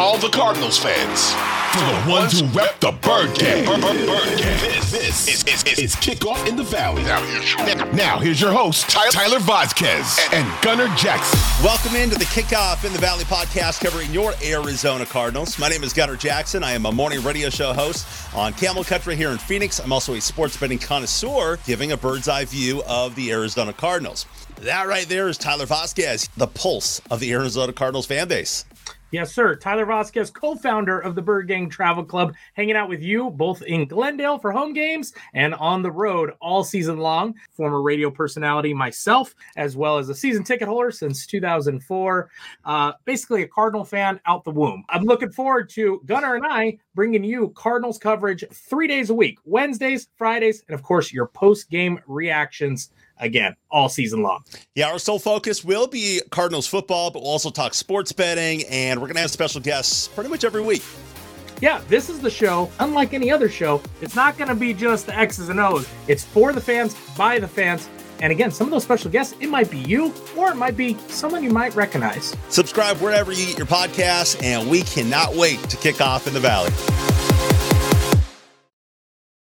all the Cardinals fans. For the ones who rep the Bird Gang. Bird Gang. This, this is, is, is, is Kickoff in the Valley. Now here's your, now, here's your host, Tyler, Tyler Vasquez and Gunner Jackson. Welcome into the Kickoff in the Valley podcast covering your Arizona Cardinals. My name is Gunner Jackson. I am a morning radio show host on Camel Country here in Phoenix. I'm also a sports betting connoisseur, giving a bird's eye view of the Arizona Cardinals. That right there is Tyler Vasquez, the pulse of the Arizona Cardinals fan base. Yes, sir. Tyler Vasquez, co founder of the Bird Gang Travel Club, hanging out with you both in Glendale for home games and on the road all season long. Former radio personality myself, as well as a season ticket holder since 2004. Uh, basically, a Cardinal fan out the womb. I'm looking forward to Gunner and I bringing you Cardinals coverage three days a week Wednesdays, Fridays, and of course, your post game reactions again all season long. Yeah, our sole focus will be Cardinals football, but we'll also talk sports betting, and we're going to have special guests pretty much every week. Yeah, this is the show. Unlike any other show, it's not going to be just the X's and O's. It's for the fans, by the fans. And again, some of those special guests, it might be you or it might be someone you might recognize. Subscribe wherever you get your podcasts, and we cannot wait to kick off in the Valley.